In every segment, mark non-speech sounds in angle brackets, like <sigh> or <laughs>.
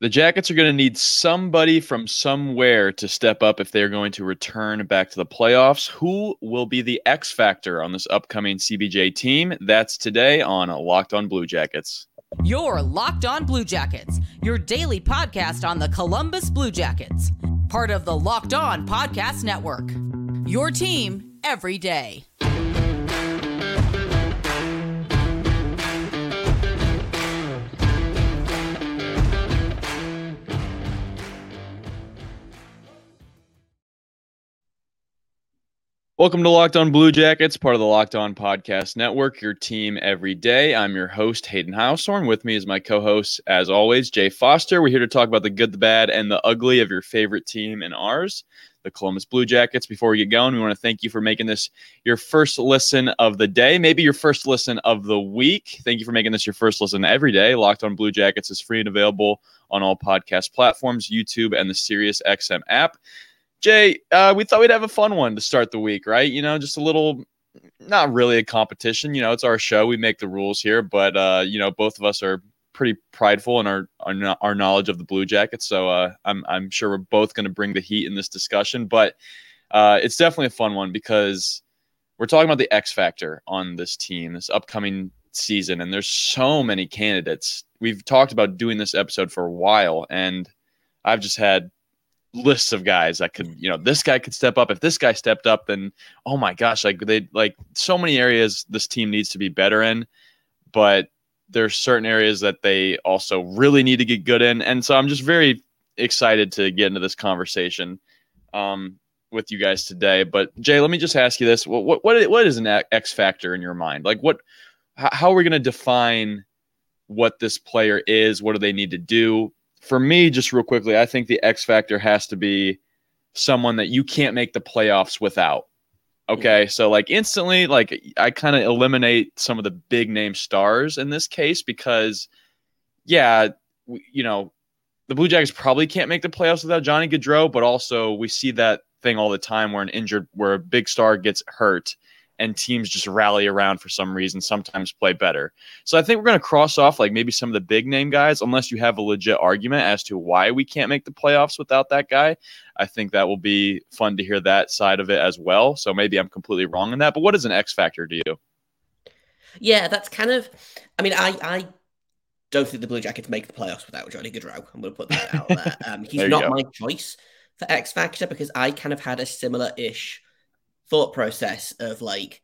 The Jackets are going to need somebody from somewhere to step up if they're going to return back to the playoffs. Who will be the X factor on this upcoming CBJ team? That's today on Locked On Blue Jackets. Your Locked On Blue Jackets, your daily podcast on the Columbus Blue Jackets, part of the Locked On Podcast Network. Your team every day. Welcome to Locked On Blue Jackets, part of the Locked On Podcast Network, your team every day. I'm your host, Hayden Houshorn. With me is my co host, as always, Jay Foster. We're here to talk about the good, the bad, and the ugly of your favorite team and ours, the Columbus Blue Jackets. Before we get going, we want to thank you for making this your first listen of the day, maybe your first listen of the week. Thank you for making this your first listen every day. Locked On Blue Jackets is free and available on all podcast platforms, YouTube, and the SiriusXM app. Jay, uh, we thought we'd have a fun one to start the week, right? You know, just a little, not really a competition. You know, it's our show. We make the rules here, but uh, you know, both of us are pretty prideful in our our, our knowledge of the Blue Jackets. So uh, I'm I'm sure we're both going to bring the heat in this discussion, but uh, it's definitely a fun one because we're talking about the X factor on this team, this upcoming season, and there's so many candidates. We've talked about doing this episode for a while, and I've just had lists of guys that could, you know, this guy could step up. If this guy stepped up, then oh my gosh, like they like so many areas this team needs to be better in, but there's certain areas that they also really need to get good in. And so I'm just very excited to get into this conversation um, with you guys today. But Jay, let me just ask you this: what what what is an X factor in your mind? Like what? How are we going to define what this player is? What do they need to do? For me, just real quickly, I think the X factor has to be someone that you can't make the playoffs without. Okay, so like instantly, like I kind of eliminate some of the big name stars in this case because, yeah, you know, the Blue Jackets probably can't make the playoffs without Johnny Gaudreau, but also we see that thing all the time where an injured, where a big star gets hurt and teams just rally around for some reason, sometimes play better. So I think we're going to cross off like maybe some of the big name guys, unless you have a legit argument as to why we can't make the playoffs without that guy. I think that will be fun to hear that side of it as well. So maybe I'm completely wrong in that. But what is an X factor to you? Yeah, that's kind of. I mean, I I don't think the Blue Jackets make the playoffs without Johnny Gaudreau. I'm going to put that out there. Um, <laughs> he's not go. my choice for X Factor because I kind of had a similar ish thought process of like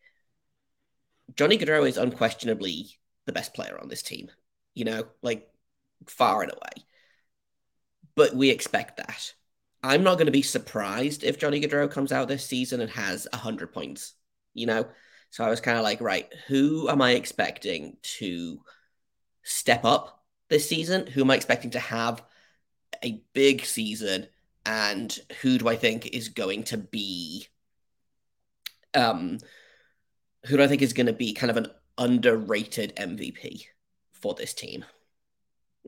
Johnny Gaudreau is unquestionably the best player on this team, you know, like far and away. But we expect that. I'm not going to be surprised if Johnny Gaudreau comes out this season and has 100 points, you know? So I was kind of like, right, who am I expecting to step up this season? Who am I expecting to have a big season? And who do I think is going to be um, who do I think is going to be kind of an underrated MVP for this team?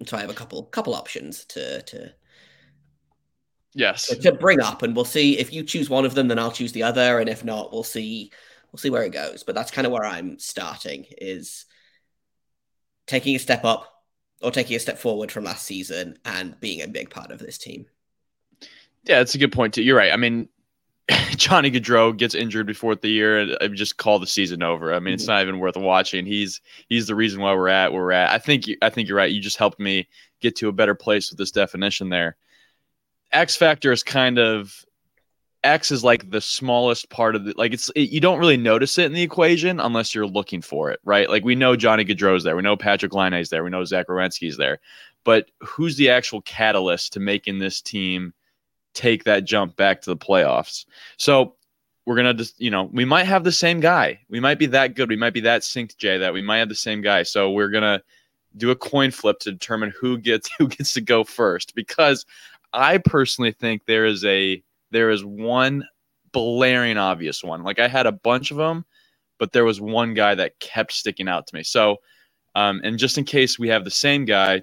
So I have a couple couple options to to yes to bring up, and we'll see if you choose one of them, then I'll choose the other, and if not, we'll see we'll see where it goes. But that's kind of where I'm starting is taking a step up or taking a step forward from last season and being a big part of this team. Yeah, that's a good point too. You're right. I mean, <laughs> Johnny Gaudreau gets injured before the year, and I just call the season over. I mean, it's mm-hmm. not even worth watching. He's he's the reason why we're at where we're at. I think I think you're right. You just helped me get to a better place with this definition there. X factor is kind of X is like the smallest part of the like it's it, you don't really notice it in the equation unless you're looking for it, right? Like we know Johnny Gaudreau's there, we know Patrik Laine's there, we know Zach Werenski's there, but who's the actual catalyst to making this team? Take that jump back to the playoffs. So we're gonna just you know we might have the same guy. We might be that good. We might be that synced, Jay. That we might have the same guy. So we're gonna do a coin flip to determine who gets <laughs> who gets to go first. Because I personally think there is a there is one blaring obvious one. Like I had a bunch of them, but there was one guy that kept sticking out to me. So, um, and just in case we have the same guy,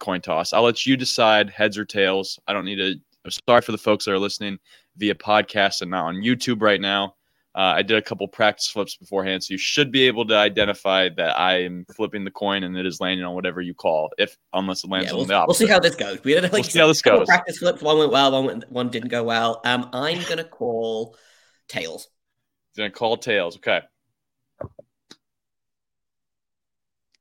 coin toss. I'll let you decide heads or tails. I don't need to I'm sorry for the folks that are listening via podcast and not on YouTube right now. Uh, I did a couple practice flips beforehand, so you should be able to identify that I am flipping the coin and it is landing on whatever you call, if unless it lands yeah, we'll, on the opposite. We'll see how this goes. We like, we'll see how this goes. Practice flips. One went well. One went, one didn't go well. Um, I'm gonna call tails. Gonna call tails. Okay.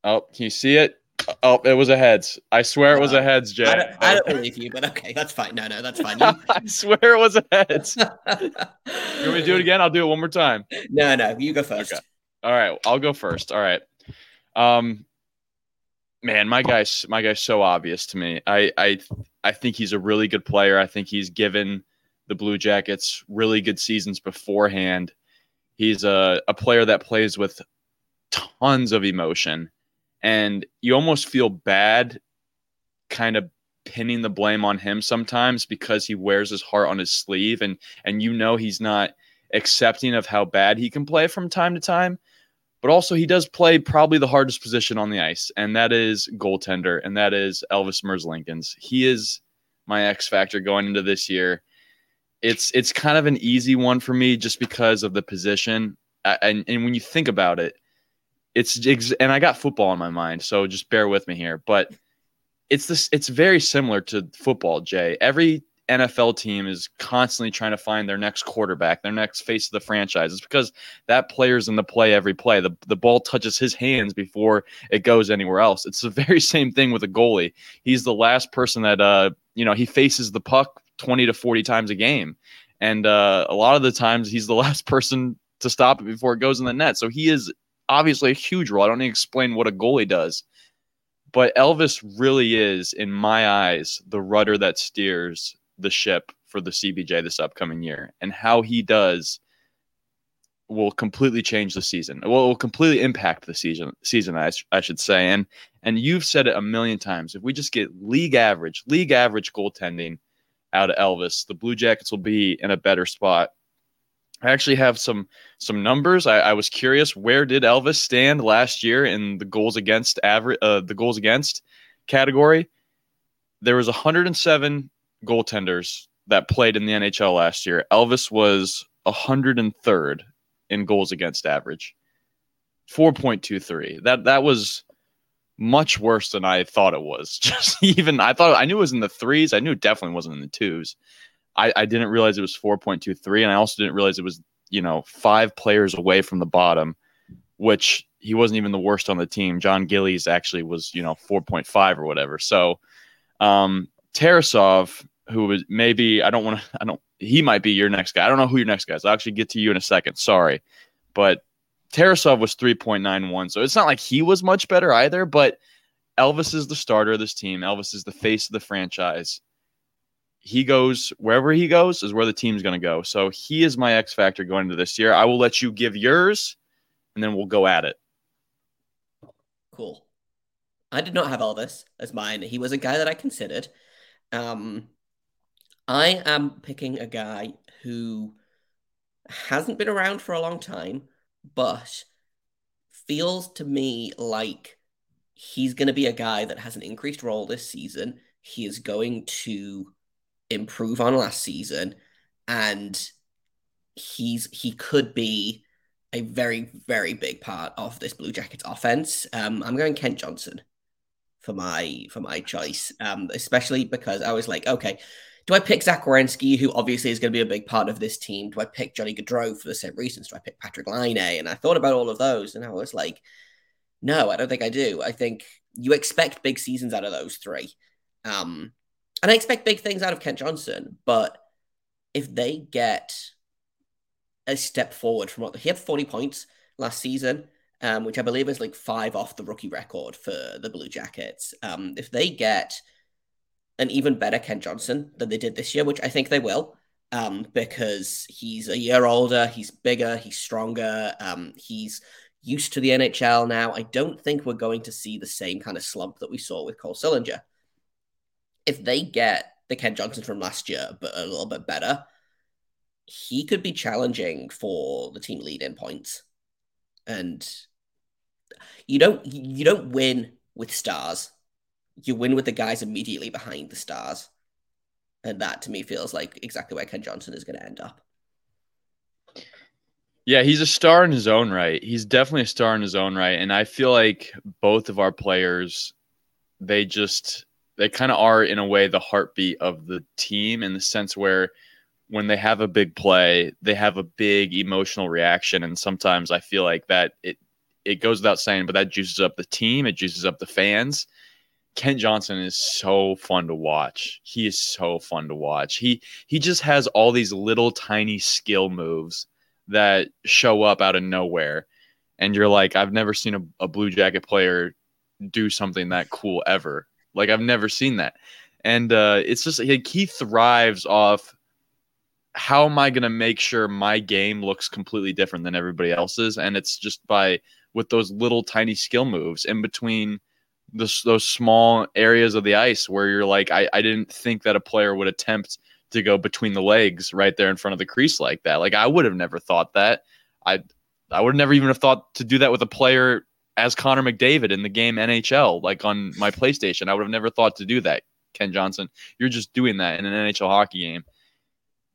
Oh, can you see it? Oh, it was a heads. I swear it was a heads, Jay. I don't, I don't believe you, but okay, that's fine. No, no, that's fine. <laughs> You... I swear it was a heads. <laughs> you want me to do it again? I'll do it one more time. No, no, you go first. Okay. All right, I'll go first. All right. Um, man, my guy's my guy's so obvious to me. I I I think he's a really good player. I think he's given the Blue Jackets really good seasons beforehand. He's a, a player that plays with tons of emotion and you almost feel bad kind of pinning the blame on him sometimes because he wears his heart on his sleeve and and you know he's not accepting of how bad he can play from time to time but also he does play probably the hardest position on the ice and that is goaltender and that is Elvis Merzlikins he is my X factor going into this year. It's it's kind of an easy one for me just because of the position. And and when you think about it it's and I got football in my mind, so just bear with me here. But it's this it's very similar to football, Jay. Every NFL team is constantly trying to find their next quarterback, their next face of the franchise. It's because that player's in the play every play. The, the ball touches his hands before it goes anywhere else. It's the <laughs> very same thing with a goalie. He's the last person that uh you know he faces the puck 20 to 40 times a game. And uh, a lot of the times he's the <laughs> last person to stop it before it goes in the net. So he is obviously a huge role. I don't need to explain what a goalie does. But Elvis really is, in my eyes, the rudder that steers the ship for the CBJ this upcoming year. And how he does will completely change the season. Well, it will completely impact the season. Season, I, I should say. And and you've said it a million times. If we just get league average, league average goaltending out of Elvis, the Blue Jackets will be in a better spot I actually have some some numbers. I, I, was curious where did Elvis stand last year in the goals against average uh, the goals against category. There was 107 goaltenders that played in the NHL last year. Elvis was 103rd in goals against average. 4.23. That that was much worse than I thought it was. <laughs> Just even I thought I knew it was in the threes. I knew it definitely wasn't in the twos. I, I didn't realize it was 4.23, and I also didn't realize it was you know five players away from the bottom, which he wasn't even the worst on the team. Jon Gillies actually was you know 4.5 or whatever. So um, Tarasov, who was maybe I don't want to I don't he might be your next guy. I don't know who your next guy is. I'll actually get to you in a second. Sorry, but Tarasov was 3.91, so it's not like he was much better either. But Elvis is the starter of this team. Elvis is the face of the franchise he goes wherever he goes is where the team's going to go. So he is my X factor going into this year. I will let you give yours, and then we'll go at it. Cool. I did not have all this as mine. He was a guy that I considered. Um, I am picking a guy who hasn't been around for a long time, but feels to me like he's going to be a guy that has an increased role this season. He is going to improve on last season, and he's he could be a very very big part of this Blue Jackets offense. Um, I'm going Kent Johnson for my for my choice, um, especially because I was like, okay, do I pick Zach Werenski, who obviously is going to be a big part of this team? Do I pick Johnny Gaudreau for the same reasons? Do I pick Patrik Laine? And I thought about all of those, and I was like, no, I don't think I do. I think you expect big seasons out of those three. Um, and I expect big things out of Kent Johnson, but if they get a step forward from what he had 40 points last season, um, which I believe is like five off the rookie record for the Blue Jackets. Um, if they get an even better Kent Johnson than they did this year, which I think they will, um, because he's a year older, he's bigger, he's stronger, um, he's used to the NHL now. I don't think we're going to see the same kind of slump that we saw with Cole Sillinger if they get the Kent Johnson from last year, but a little bit better, he could be challenging for the team lead in points. And you don't you don't win with stars. You win with the guys immediately behind the stars. And that to me feels like exactly where Kent Johnson is going to end up. Yeah, he's a star in his own right. He's definitely a star in his own right. And I feel like both of our players, they just they kind of are in a way the heartbeat of the team in the sense where when they have a big play, they have a big emotional reaction. And sometimes I feel like that it it goes without saying, but that juices up the team, it juices up the fans. Kent Johnson is so fun to watch. He is so fun to watch. He he just has all these little tiny skill moves that show up out of nowhere. And you're like, I've never seen a, a Blue Jacket player do something that cool ever. Like I've never seen that. And uh, it's just like he thrives off how am I going to make sure my game looks completely different than everybody else's? And it's just by with those little tiny skill moves in between those, those small areas of the ice where you're like, I, I didn't think that a player would attempt to go between the legs right there in front of the crease like that. Like I would have never thought that. I I would never even have thought to do that with a player as Connor McDavid in the game NHL, like on my PlayStation. I would have never thought to do that, Kent Johnson. You're just doing that in an NHL hockey game.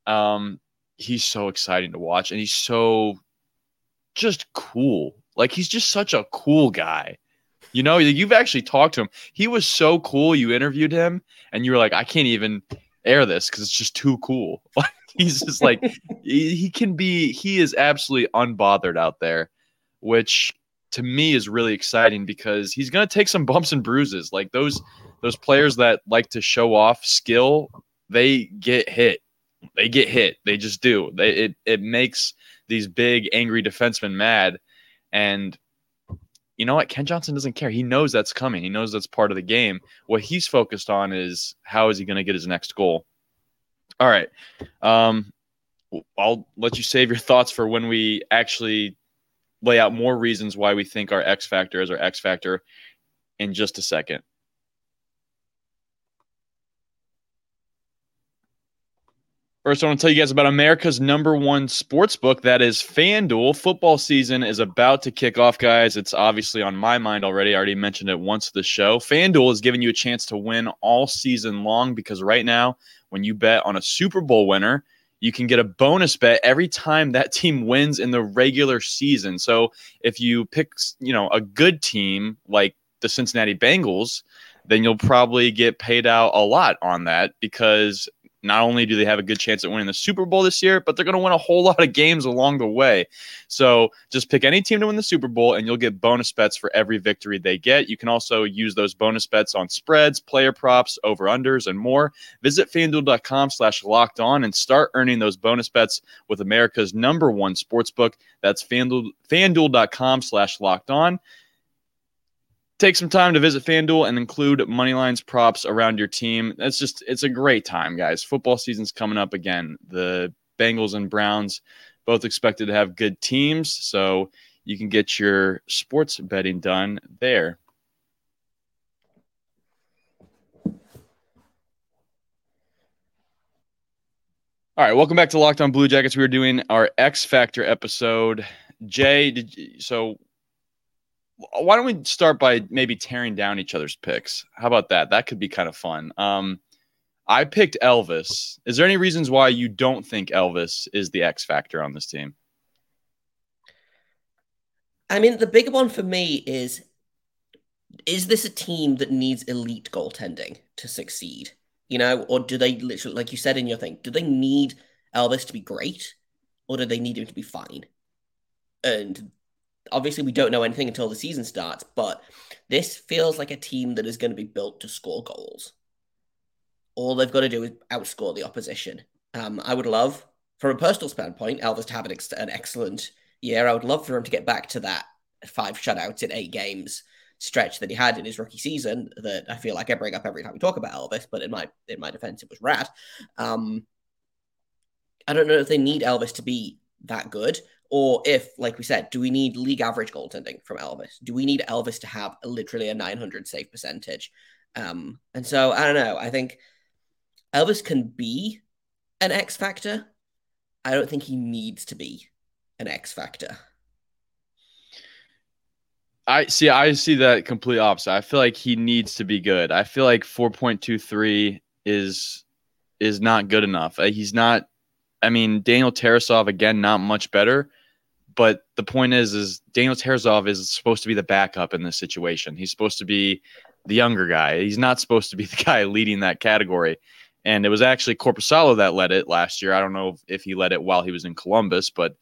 Um, he's so exciting to watch, and he's so just cool. Like he's just such a cool guy. You know, you've actually talked to him. He was so cool. You interviewed him, and you were like, I can't even air this because it's just too cool. <laughs> he's just like <laughs> he, he can be. He is absolutely unbothered out there, which to me is really exciting because he's going to take some <laughs> bumps and bruises. Like those those players that like to show off skill, they get hit they get hit. They just do. They, it it makes these big angry defensemen mad, and you know what? Kent Johnson doesn't care. He knows that's coming. He knows that's part of the game. What he's focused on is how is he going to get his next goal. All right, um, I'll let you save your <laughs> thoughts for when we actually lay out more reasons why we think our X factor is our X factor in just a second. First, I want to tell you guys about America's number one sports book. That is FanDuel. Football season is about to kick off, guys. It's obviously on my mind already. I already mentioned it once the show. FanDuel is giving you a chance to win all season long because right now, when you bet on a Super Bowl winner, you can get a bonus bet every time that team wins in the regular season. So if you pick, you know, a good team like the Cincinnati Bengals, then you'll probably get paid out a lot on that because not only do they have a good chance at winning the Super Bowl this year, but they're going to win a whole <laughs> lot of games along the way. So just pick any team to win the Super Bowl, and you'll get bonus bets for every victory they get. You can also use those bonus bets on spreads, player props, over unders, and more. Visit fanduel.com slash locked on and start earning those bonus bets with America's number one sports book. That's fanduel, fanduel.com slash locked on. Take some time to visit FanDuel and include Moneyline's props around your team. That's just, it's a great time, guys. Football season's coming up again. The Bengals and Browns both expected to have good teams. So you can get your sports betting done there. All right, welcome back to Locked On Blue Jackets. We are doing our X Factor episode. Jay, did you, so why don't we start by maybe tearing down each other's picks? How about that? That could be kind of fun. Um, I picked Elvis. Is there any reasons why you don't think Elvis is the X factor on this team? I mean, the bigger one for me is is this a team that needs elite goaltending to succeed? You know, or do they literally, like you said in your thing, do they need Elvis to be great or do they need him to be fine? And obviously we don't know anything until the season starts, but this feels like a team that is going to be built to score goals. All they've got to do is outscore the opposition. Um, I would love, from a personal standpoint, Elvis to have an, ex- an excellent year. I would love for him to get back to that five shutouts in eight games stretch that he had in his rookie season that I feel like I bring up every time we talk about Elvis, but in my in my defense, it was rad. Um, I don't know if they need Elvis to be that good or if, like we said, do we need league average goaltending from Elvis? Do we need Elvis to have literally a 900 save percentage? Um, and so I don't know. I think Elvis can be an X factor. I don't think he needs to be an X factor. I see. I see that complete opposite. I feel like he needs to be good. I feel like 4.23 is is not good enough. Uh, he's not. I mean, Daniel Tarasov again, not much better, but the point is, is Daniel Tarasov is supposed to be the backup in this situation. He's supposed to be the younger guy. He's not supposed to be <laughs> the guy leading that category. And it was actually Korpisalo that led it last year. I don't know if he led it while he was in Columbus, but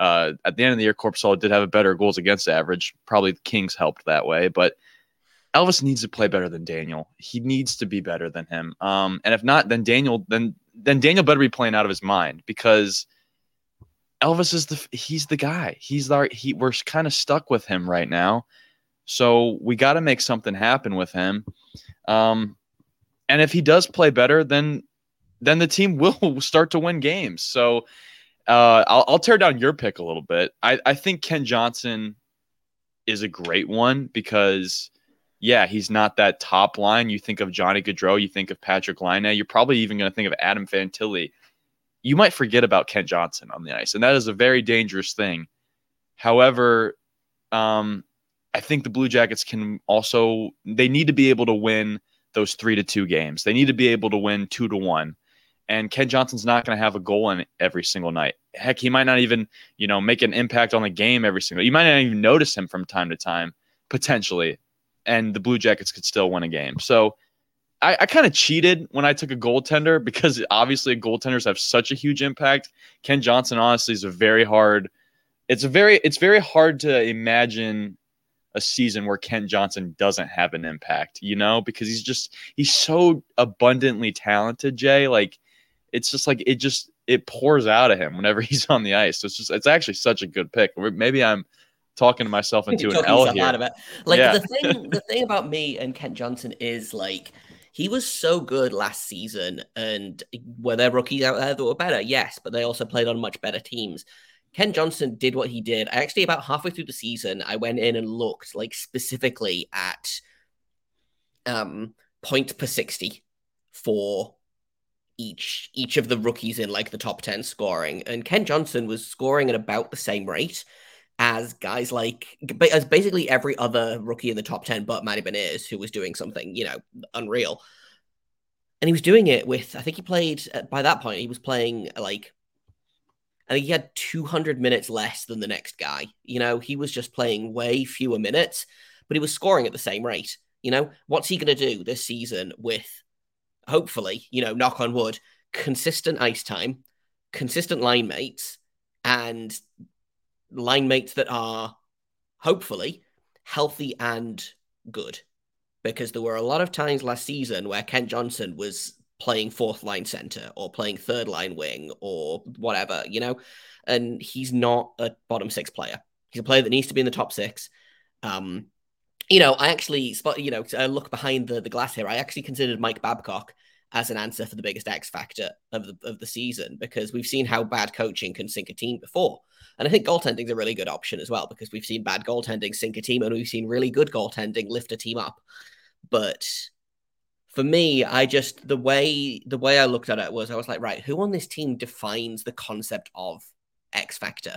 uh, at the end of the year, Korpisalo did have a better goals against average. Probably the Kings helped that way, but Elvis needs to play better than Daniel. He needs to be better than him. Um, and if not, then Daniel, then then Daniel better be playing out of his mind because Elvis is the he's the guy. He's our he we're kind of stuck with him right now. So we got to make something happen with him. Um, and if he does play better, then then the team <laughs> will start to win games. So uh, I'll, I'll tear down your pick a little bit. I, I think Kent Johnson is a great one because yeah, he's not that top line. You think of Johnny Gaudreau, you think of Patrik Laine, you're probably even going to think of Adam Fantilli. You might forget about Kent Johnson on the ice, and that is a very dangerous thing. However, um, I think the Blue Jackets can also they need to be able to win those three to two games. They need to be able to win two to one. And Kent Johnson's not going to have a goal in every single night. Heck, he might not even, you know, make an impact on the game every single. You might not even notice him from time to time, potentially and the Blue Jackets could still win a game. So I, I kind of cheated when I took a goaltender because obviously goaltenders have such a huge impact. Kent Johnson honestly is a very hard. It's a very it's very hard to imagine a season where Kent Johnson doesn't have an impact, you know, because he's just he's so abundantly talented, Jay. Like it's just like it just it pours out of him whenever <laughs> he's on the ice. So it's just it's actually such a good pick. Maybe I'm talking to myself <laughs> into an L here. Out of it. Like yeah. the thing, <laughs> the thing about me and Kent Johnson is like he was so good last season, and were there rookies out there that were better? Yes, but they also played on much better teams. Kent Johnson did what he did. I actually about halfway through the season, I went in and looked like specifically at um point per sixty for each each of the rookies in like the top 10 scoring and Kent Johnson was scoring at about the same rate as guys like as basically every other rookie in the top 10 but Matty Beniers who was doing something, you know, unreal. And he was doing it with I think he played uh, by that point he was playing like I think he had 200 minutes less than the next guy. You know, he was just playing way fewer minutes, but he was scoring at the same rate. You know, what's he going to do this season with hopefully, you know, knock on wood, consistent ice time, consistent line mates, and line mates that are hopefully healthy and good. Because there were a lot of times last season where Kent Johnson was playing fourth line center or playing third line wing or whatever, you know, and he's not a bottom six player. He's a player that needs to be in the top six. Um, you know, I actually spot, you know, look behind the, the glass here. I actually considered Mike Babcock as an answer for the biggest X factor of the of the season because we've seen how bad coaching can sink a team before. And I think goaltending is a really good option as well because we've seen bad goaltending sink a team and we've seen really good goaltending lift a team up. But for me, I just the way the way I looked at it was I was like, right, who on this team defines the concept of X factor?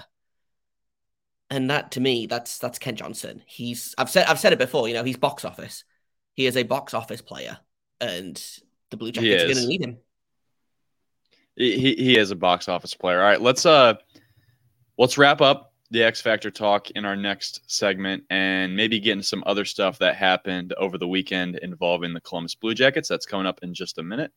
And that to me, that's that's Kent Johnson. He's I've said I've said it before, you know, he's box office. He is a box office player, and the Blue Jackets are going to need him. He he is a box office player. All right, let's uh let's wrap up the X Factor talk in our next segment and maybe get into some other stuff that happened over the weekend involving the Columbus Blue Jackets. That's coming up in just a minute.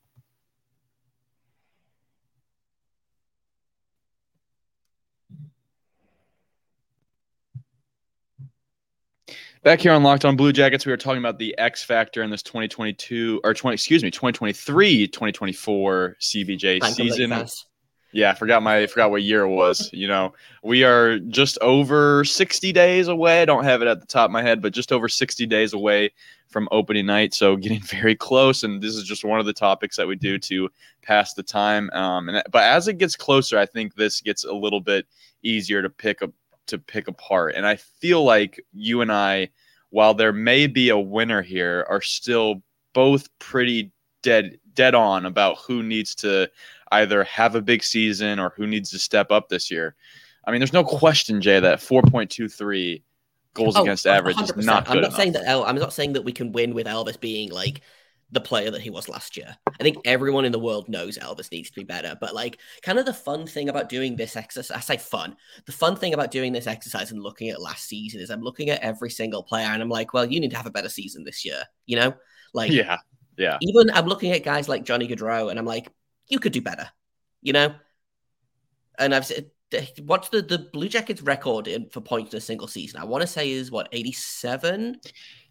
Back here on Locked On Blue Jackets, we were talking about the X factor in this 2022 or 20, excuse me, 2023 2024 CBJ season. Yeah, I forgot my I forgot what year it was. You know, we are just over 60 days away. I don't have it at the top of my head, but just over 60 days away from opening night. So getting <laughs> very close. And this is just one of the topics that we do to pass the time. Um, and but as it gets closer, I think this gets a little bit easier to pick up to pick apart. And I feel like you and I, while there may be a winner here, are still both pretty dead dead on about who needs to either have a big season or who needs to step up this year. I mean, there's no question, Jay, that 4.23 goals oh, against average 100%. is not good. I'm not enough. saying that El- I'm not saying that we can win with Elvis being like the player that he was last year. I think everyone in the world knows Elvis needs to be better. But like, kind of the fun thing about doing this exercise, I say fun. The fun thing about doing this exercise and looking at last season is I'm looking at every single player and I'm like, well, you need to have a better season this year. You know, like yeah, yeah. Even I'm looking at guys like Johnny Gaudreau and I'm like, you could do better. You know, and I've said what's the the Blue Jackets record in for points in a single season? I want to say is what 87.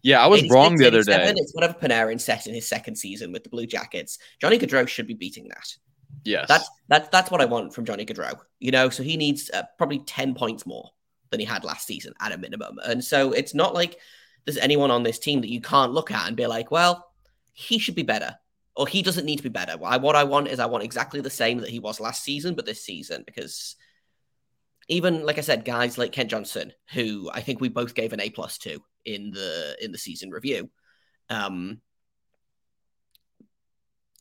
Yeah, I was wrong the other day. It's whatever Panarin set in his second season with the Blue Jackets. Johnny Gaudreau should be beating that. Yes, that's that's that's what I want from Johnny Gaudreau. You know, so he needs uh, probably 10 points more than he had last season at a minimum. And so it's not like there's anyone on this team that you can't look at and be like, well, he should be better or he doesn't need to be better. what I want is I want exactly the same that he was last season, but this season because even like I said, guys like Kent Johnson, who I think we both gave an A plus to in the in the season review, um,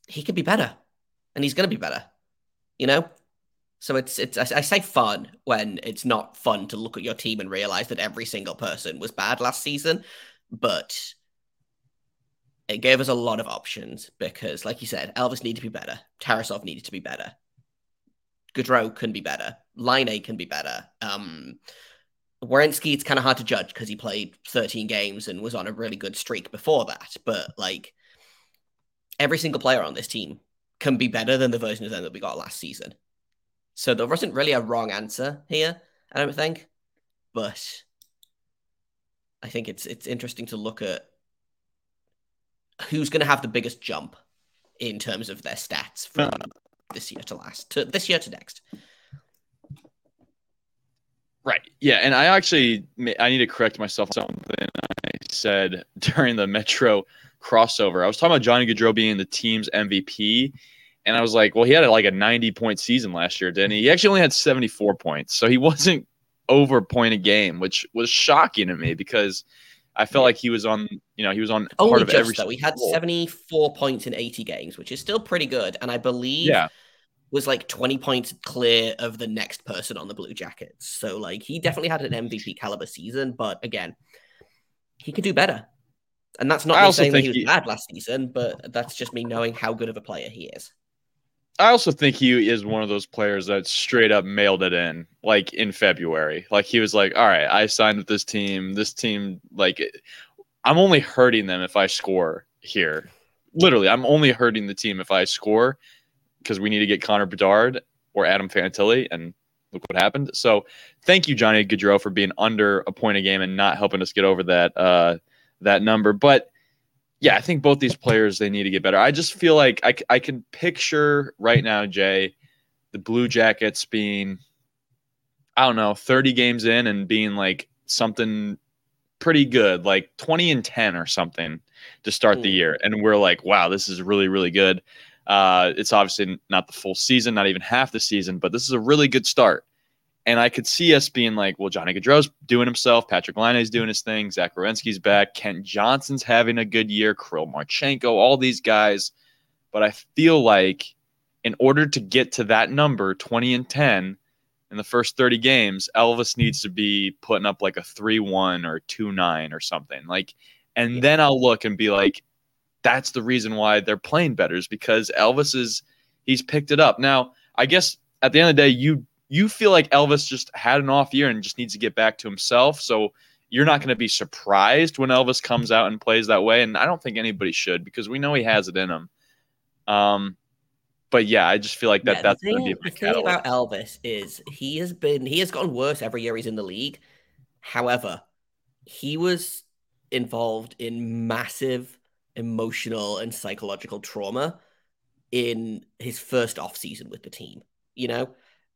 he could be better, and he's going to be better, you know. So it's it's I say fun when it's not fun to look at your team and realize that every single person was bad last season, but it gave us a lot of options because, like you said, Elvis needed to be better, Tarasov needed to be better, Gaudreau can be better. Laine can be better. Um, Werenski, it's kind of hard to judge because he played 13 games and was on a really good streak before that. But like every single player on this team can be better than the version of them that we got last season. So there wasn't really a wrong answer here, I don't think. But I think it's it's interesting to look at who's going to have the biggest jump in terms of their stats from uh. this year to last, to this year to next. Right. Yeah, and I actually I need to correct myself on something I said <laughs> during the Metro crossover. I was talking about Johnny Gaudreau being the team's MVP, and I was like, well, he had like a 90 point season last year, didn't he? He actually only had 74 points, so he <laughs> wasn't over point a game, which was shocking to me because I felt like he was on, you know, he was on Only part of just, every. Though. He had 74 points in 80 games, which is still pretty good, and I believe yeah was like 20 points clear of the next person on the Blue Jackets. So like he definitely had an hmm. MVP caliber season, but again, he could do better. And that's not me saying that he was he, bad last season, but that's just me knowing how good of a player he is. I also think he is one of those players that straight up mailed it in, like in February. Like he was like, "All right, I signed with this team. This team, like, I'm only hurting them if I score here. Literally, I'm only hurting the team if I score because we need to get Connor Bedard or Adam Fantilli, and look what happened. So thank you, Johnny Gaudreau, for being under a point a game and not helping us get over that uh, that number. But yeah, I think both these players they need to get better. I just feel like I, I can picture right now, Jay, the Blue Jackets being I don't know, 30 games in and being like something pretty good, like 20 and 10 or something to start the year. And we're like, wow, this is really, really good. Uh, it's obviously not the full season, not even half the season, but this is a really good start. And I could see us being like, well, Johnny Gaudreau's doing himself, Patrik Laine's doing his thing, Zach Werenski's back, Kent Johnson's having a good year, Kirill Marchenko, all these guys. But I feel like in order to get to that number, 20 and 10 in the first 30 games, Elvis needs to be putting up like a 3 1 or 2 9 or something. Like, and then I'll look and be like, that's the reason why they're playing better is because Elvis is he's picked it up. Now, I guess at the end of the day, you you feel like Elvis just had an off year and just needs to get back to himself. So you're not going to be surprised when Elvis comes out and plays that way. And I don't think anybody should because we know he has it in him. Um, but yeah, I just feel like that. Yeah, that's the thing, the thing about Elvis is he has been he has gotten worse every year he's in the league. However, he was involved in massive emotional and psychological trauma in his first off season with the team, you know,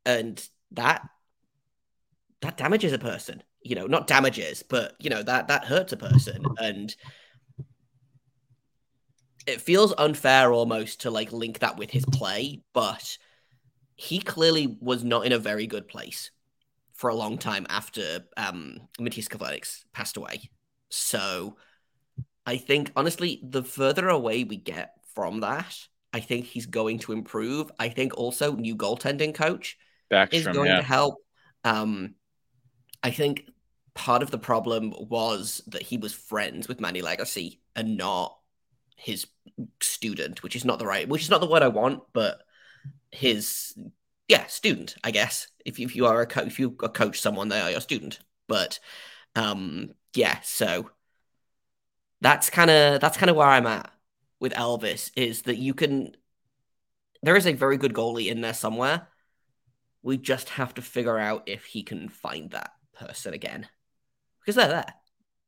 and that that damages a person, you know, not damages, but you know that that hurts a person, and it feels unfair almost to like link that with his play, but he clearly was not in a very good place for a long time after um Matiss Kivlenieks passed away. So I think honestly, the further away we get from that, I think he's going to improve. I think also new goaltending coach Backstrom, is going yeah. to help. Um, I think part of the problem was that he was friends with Manny Legace and not his student, which is not the right, which is not the word I want, but his yeah student, I guess. If if you are a co- if you coach someone, they are your student. But um, yeah, so that's kind of that's kind of where I'm at with Elvis is that you can there is a very good goalie in there somewhere. We just have to figure out if he can find that person again. Because they're there.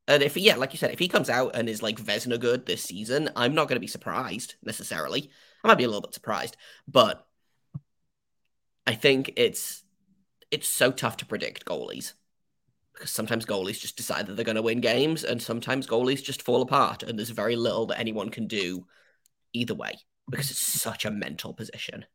And if yeah, like you said, if he comes out and is like Vezina good this season, I'm not going to be surprised necessarily. I might be a little bit surprised, but I think it's it's so tough to predict goalies because sometimes goalies just decide that they're going to win games, and sometimes goalies just fall apart, and there's very little that anyone can do either way because it's such a mental position.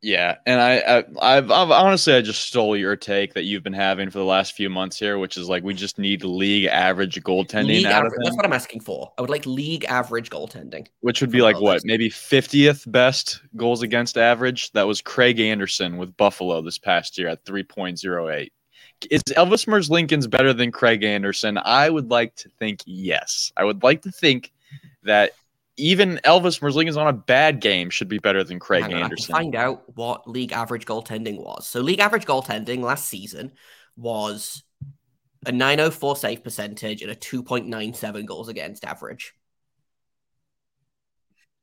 Yeah, and I, I I've, I've, honestly I just stole your take that you've been having for the last few months here, which is like we just need league average goaltending league average. That's what I'm asking for. I would like league average goaltending, which would be like what, maybe 50th best goals against average. That was Craig Anderson with Buffalo this past year at 3.08. Is Elvis Merzlikins better than Craig Anderson? I would like to think yes. I would like to think that even Elvis Merzlikins on a bad game should be better than Craig Anderson. find out what league average goaltending was. So league average goaltending last season was a 904 save percentage and a 2.97 goals against average.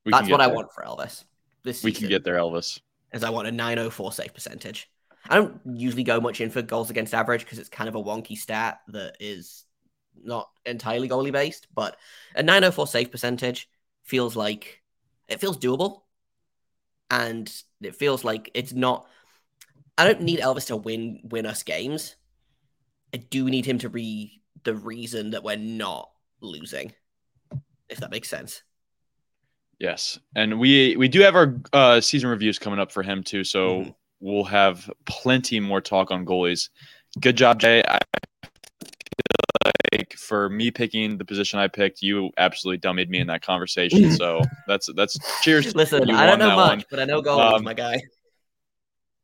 We That's what there. I want for Elvis. This we can get there, Elvis. As I want a 904 save percentage. I don't usually go much in for goals against average because it's kind of a wonky stat that is not entirely goalie based, but a 904 save percentage feels like it feels doable. And it feels like it's not I don't need Elvis to win win us games. I do need him to be the reason that we're not losing. If that makes sense. Yes. And we we do have our uh, season reviews coming up for him too, so mm-hmm. we'll have plenty more talk on goalies. Good job, Jay. I for me picking the position I picked, you absolutely dummied me in that conversation. <laughs> So that's that's cheers. Listen, I don't know much, one. but I know goalies, um, my guy.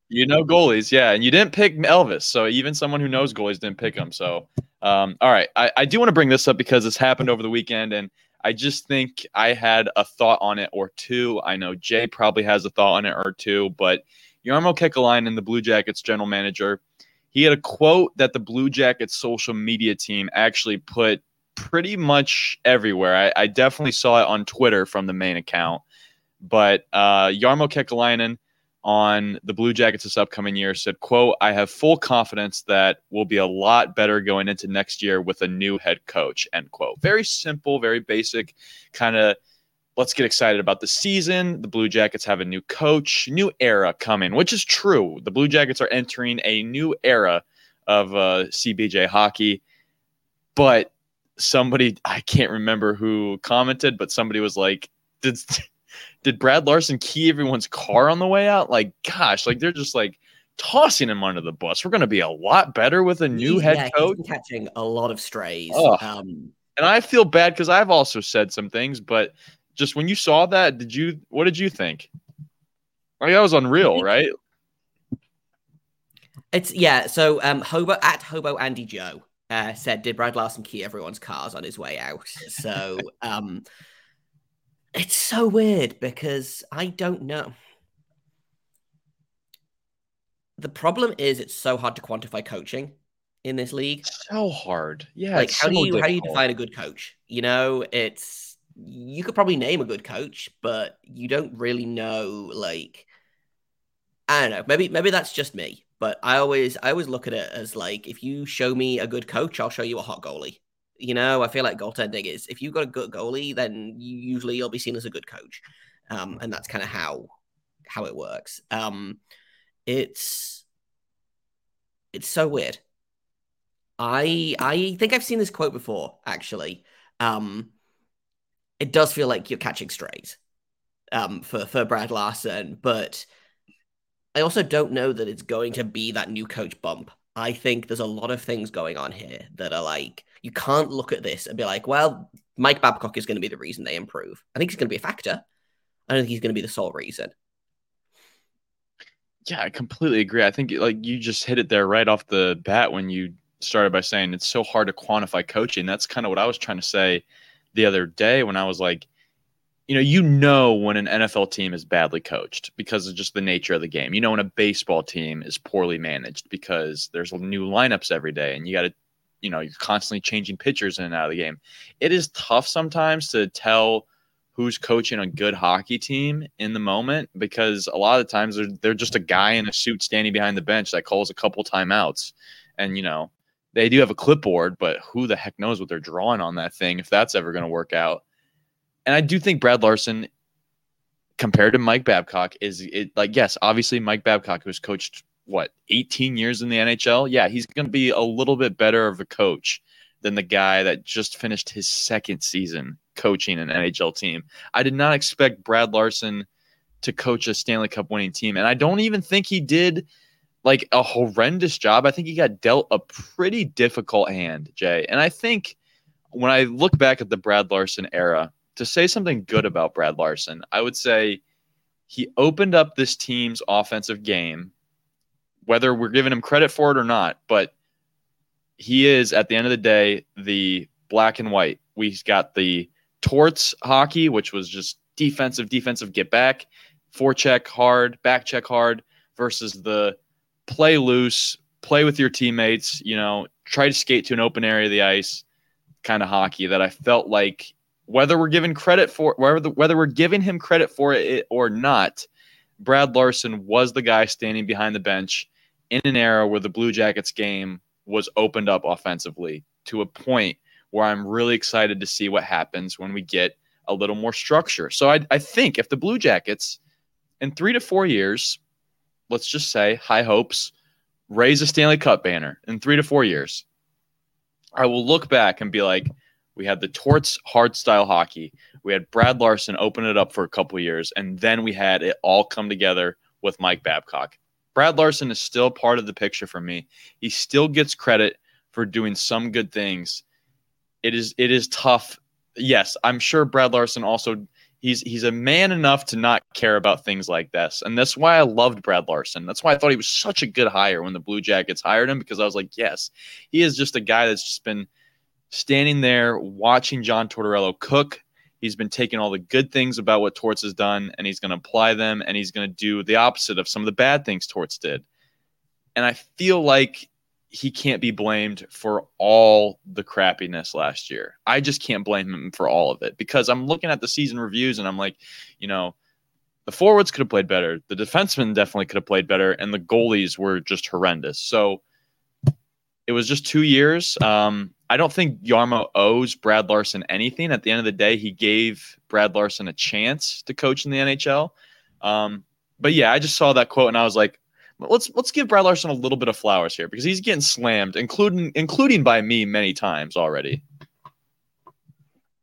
You know goalies, yeah, and you didn't pick Elvis, so even someone who knows goalies didn't pick him. So, um, all right, I, I do want to bring this up because this happened over the weekend, and I just think I had a thought on it or two. I know Jay probably has a thought on it or two, but Jarmo Kekalainen, the Blue Jackets general manager, he had a quote that the Blue Jackets social media team actually put pretty much everywhere. I, I definitely saw it on Twitter from the main account. But uh, Jarmo Kekalainen on the Blue Jackets this upcoming year said, quote, I have full confidence that we'll be a lot better going into next year with a new head coach, end quote. Very simple, very basic kind of – let's get excited about the season. The Blue Jackets have a new coach, new era coming, which is true. The Blue Jackets are entering a new era of uh, CBJ hockey. But somebody, I can't remember who commented, but somebody was like, did, <laughs> did Brad Larsen key everyone's car on the way out? Like, gosh, like they're just like tossing him under the bus. We're going to be a lot better with a new head coach. catching a lot of strays. Oh. Um, and I feel bad because I've also said some things, but just when you saw that, did you what did you think? Like that was unreal, right? It's yeah. So um, Hobo at Hobo Andy Joe uh, said, "Did Brad Larsen key everyone's cars on his way out?" So <laughs> um, it's so weird because I don't know. The problem is it's so hard to quantify coaching in this league. So hard, yeah. Like how so do you difficult. how do you define a good coach? You know, it's you could probably name a good coach, but you don't really know like I don't know. Maybe maybe that's just me, but I always I always look at it as like if you show me a good coach, I'll show you a hot goalie. You know, I feel like goaltending is if you've got a good goalie, then usually you'll be seen as a good coach, um, and that's kind of how how it works. Um, it's it's so weird. I I think I've seen this quote before actually. Um, it does feel like you're catching strays um, for for Brad Larsen, but I also don't know that it's going to be that new coach bump. I think there's a lot of things going on here that are like you can't look at this and be like, well, Mike Babcock is going to be the reason they improve. I think he's going to be a factor. I don't think he's going to be the sole reason. Yeah, I completely agree. I think like you just hit it there right off the bat when you started by saying it's so hard to quantify coaching. That's kind of what I was trying to say the other day when I was like, you know, you know when an NFL team is badly coached because of just the nature of the game. You know when a baseball team is poorly managed because there's new lineups every day and you got to, you know, you're constantly changing pitchers in and out of the game. It is tough sometimes to tell who's coaching a good hockey team in the moment because a lot of times they're, they're just a guy in a suit standing behind the bench that calls a couple timeouts. And, you know, they do have a clipboard, but who the heck knows what they're drawing on that thing if that's ever going to work out and I do think Brad Larsen, compared to Mike Babcock, is it like yes, obviously Mike Babcock, who's coached what 18 years in the NHL, yeah, he's going to be a little bit better of a coach than the guy that just finished his second season coaching an NHL team. I did not expect Brad Larsen to coach a Stanley Cup winning team, and I don't even think he did like a horrendous job. I think he got dealt a pretty difficult hand, Jay. And I think when I look back at the Brad Larsen era, to say something good about Brad Larsen, I would say he opened up this team's offensive game, whether we're giving him credit for it or not, but he is at the end of the day the black and white. We got the torts hockey, which was just defensive, defensive, get back, forecheck hard, back check hard, versus the play loose, play with your teammates, you know, try to skate to an open area of the ice kind of hockey that I felt like whether we're giving credit for whether whether we're giving him credit for it or not, Brad Larsen was the guy standing behind the bench in an era where the Blue Jackets game was opened up offensively to a point where I'm really excited to see what happens when we get a little more structure. So I, I think if the Blue Jackets in three to four years, let's just say high hopes, raise a Stanley Cup banner in three to four years, I will look back and be like, we had the Torts hard style hockey. We had Brad Larsen open it up for a couple years, and then we had it all come together with Mike Babcock. Brad Larsen is still part of the picture for me. He still gets credit for doing some good things. It is it is tough. Yes, I'm sure Brad Larsen also he's he's a man enough to not care about things like this. And that's why I loved Brad Larsen. That's why I thought he was such a good hire when the Blue Jackets hired him because I was like, yes, he is just a guy that's just been – standing there watching John Tortorella cook. He's been taking all the good things about what Torts has done and he's going to apply them and he's going to do the opposite of some of the bad things Torts did. And I feel like he can't be blamed for all the crappiness last year. I just can't blame him for all of it because I'm looking at the season reviews and I'm like, you know, the forwards could have played better. The defensemen definitely could have played better. And the goalies were just horrendous. So it was just two years. Um, I don't think Jarmo owes Brad Larsen anything. At the end of the day, he gave Brad Larsen a chance to coach in the NHL. Um, but yeah, I just saw that quote and I was like, let's let's give Brad Larsen a little bit of flowers here because he's getting slammed, including including by me many times already.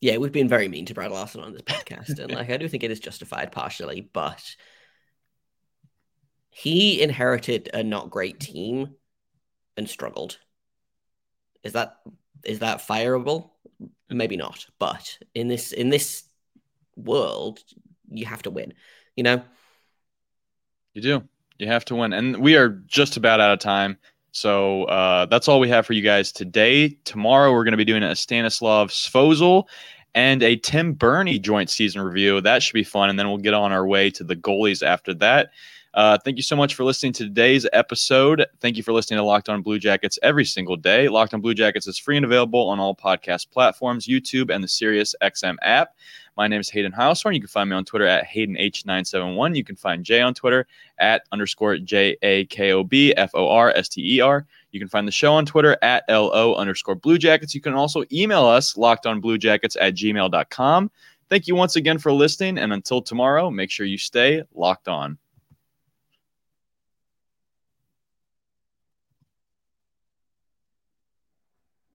Yeah, we've been very mean to Brad Larsen on this podcast, and like I do think it is justified partially, but he inherited a not great team and struggled. Is that is that fireable? Maybe not, but in this in this world, you have to win. You know, you do. You have to win, and we are just about out of time. So uh, that's all we have for you guys today. Tomorrow we're going to be doing a Stanislav Svozil and a Tim Berni joint season review. That should be fun, and then we'll get on our way to the goalies after that. Uh, thank you so much for listening to today's episode. Thank you for listening to Locked On Blue Jackets every single day. Locked On Blue Jackets is free and available on all podcast platforms, YouTube, and the Sirius XM app. My name is Hayden Heilshorn. You can find me on Twitter at HaydenH971. You can find Jay on Twitter at underscore J A K O B F O R S T E R. You can find the show on Twitter at LO underscore Blue Jackets. You can also email us locked on Blue Jackets at gmail.com. Thank you once again for listening. And until tomorrow, make sure you stay locked on.